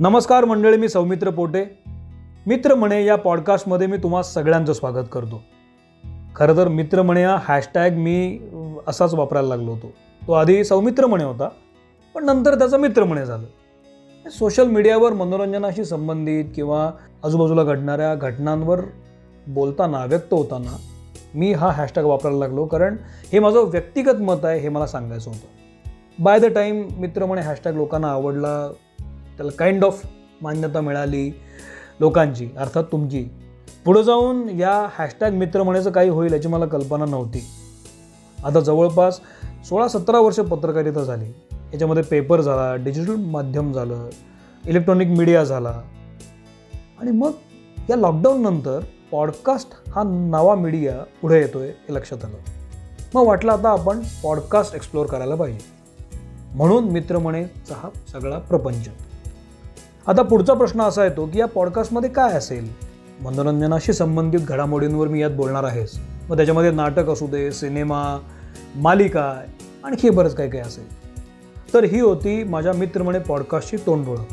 नमस्कार मंडळी मी सौमित्र पोटे. मित्र म्हणे या पॉडकास्टमध्ये मी तुम्हा सगळ्यांचं स्वागत करतो. खरं तर मित्र म्हणे हा हॅशटॅग मी असाच वापरायला लागलो होतो. तो आधी सौमित्र म्हणे होता पण नंतर त्याचा मित्र म्हणे झालं. सोशल मीडियावर मनोरंजनाशी संबंधित किंवा आजूबाजूला घडणाऱ्या घटनांवर बोलताना व्यक्त होताना मी हा हॅशटॅग वापरायला लागलो कारण हे माझं व्यक्तिगत मत आहे हे मला सांगायचं होतं. बाय द टाईम मित्र म्हणे हॅशटॅग लोकांना आवडला त्याला काइंड ऑफ मान्यता मिळाली लोकांची अर्थात तुमची. पुढं जाऊन या हॅशटॅग मित्र म्हणायचं काही होईल याची मला कल्पना नव्हती. आता जवळपास सोळा सतरा वर्ष पत्रकारिता झाली. याच्यामध्ये पेपर झाला डिजिटल माध्यम झालं इलेक्ट्रॉनिक मीडिया झाला. आणि मग या लॉकडाऊननंतर पॉडकास्ट हा नवा मीडिया पुढे येतो आहे हे लक्षात आलं. मग वाटलं आता आपण पॉडकास्ट एक्सप्लोअर करायला पाहिजे. म्हणून मित्र म्हणेचा हा सगळा प्रपंच. आता पुढचा प्रश्न असा येतो की या पॉडकास्टमध्ये काय असेल? मनोरंजनाशी संबंधित घडामोडींवर मी यात बोलणार आहेस. मग त्याच्यामध्ये नाटक असू दे सिनेमा मालिका आणखी बरंच काय काय असेल. तर ही होती माझ्या मित्रमणे पॉडकास्टची तोंडओळख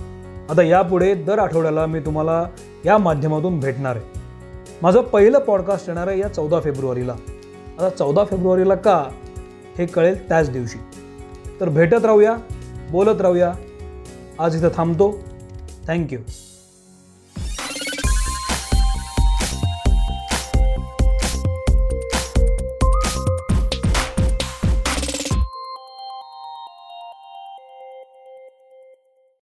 आता यापुढे दर आठवड्याला मी तुम्हाला या माध्यमातून भेटणार आहे. माझं पहिलं पॉडकास्ट येणार आहे या चौदा फेब्रुवारीला. आता चौदा फेब्रुवारीला का? हे कळेल त्याच दिवशी. तर भेटत राहूया बोलत राहूया. आज इथं थांबतो. Thank you.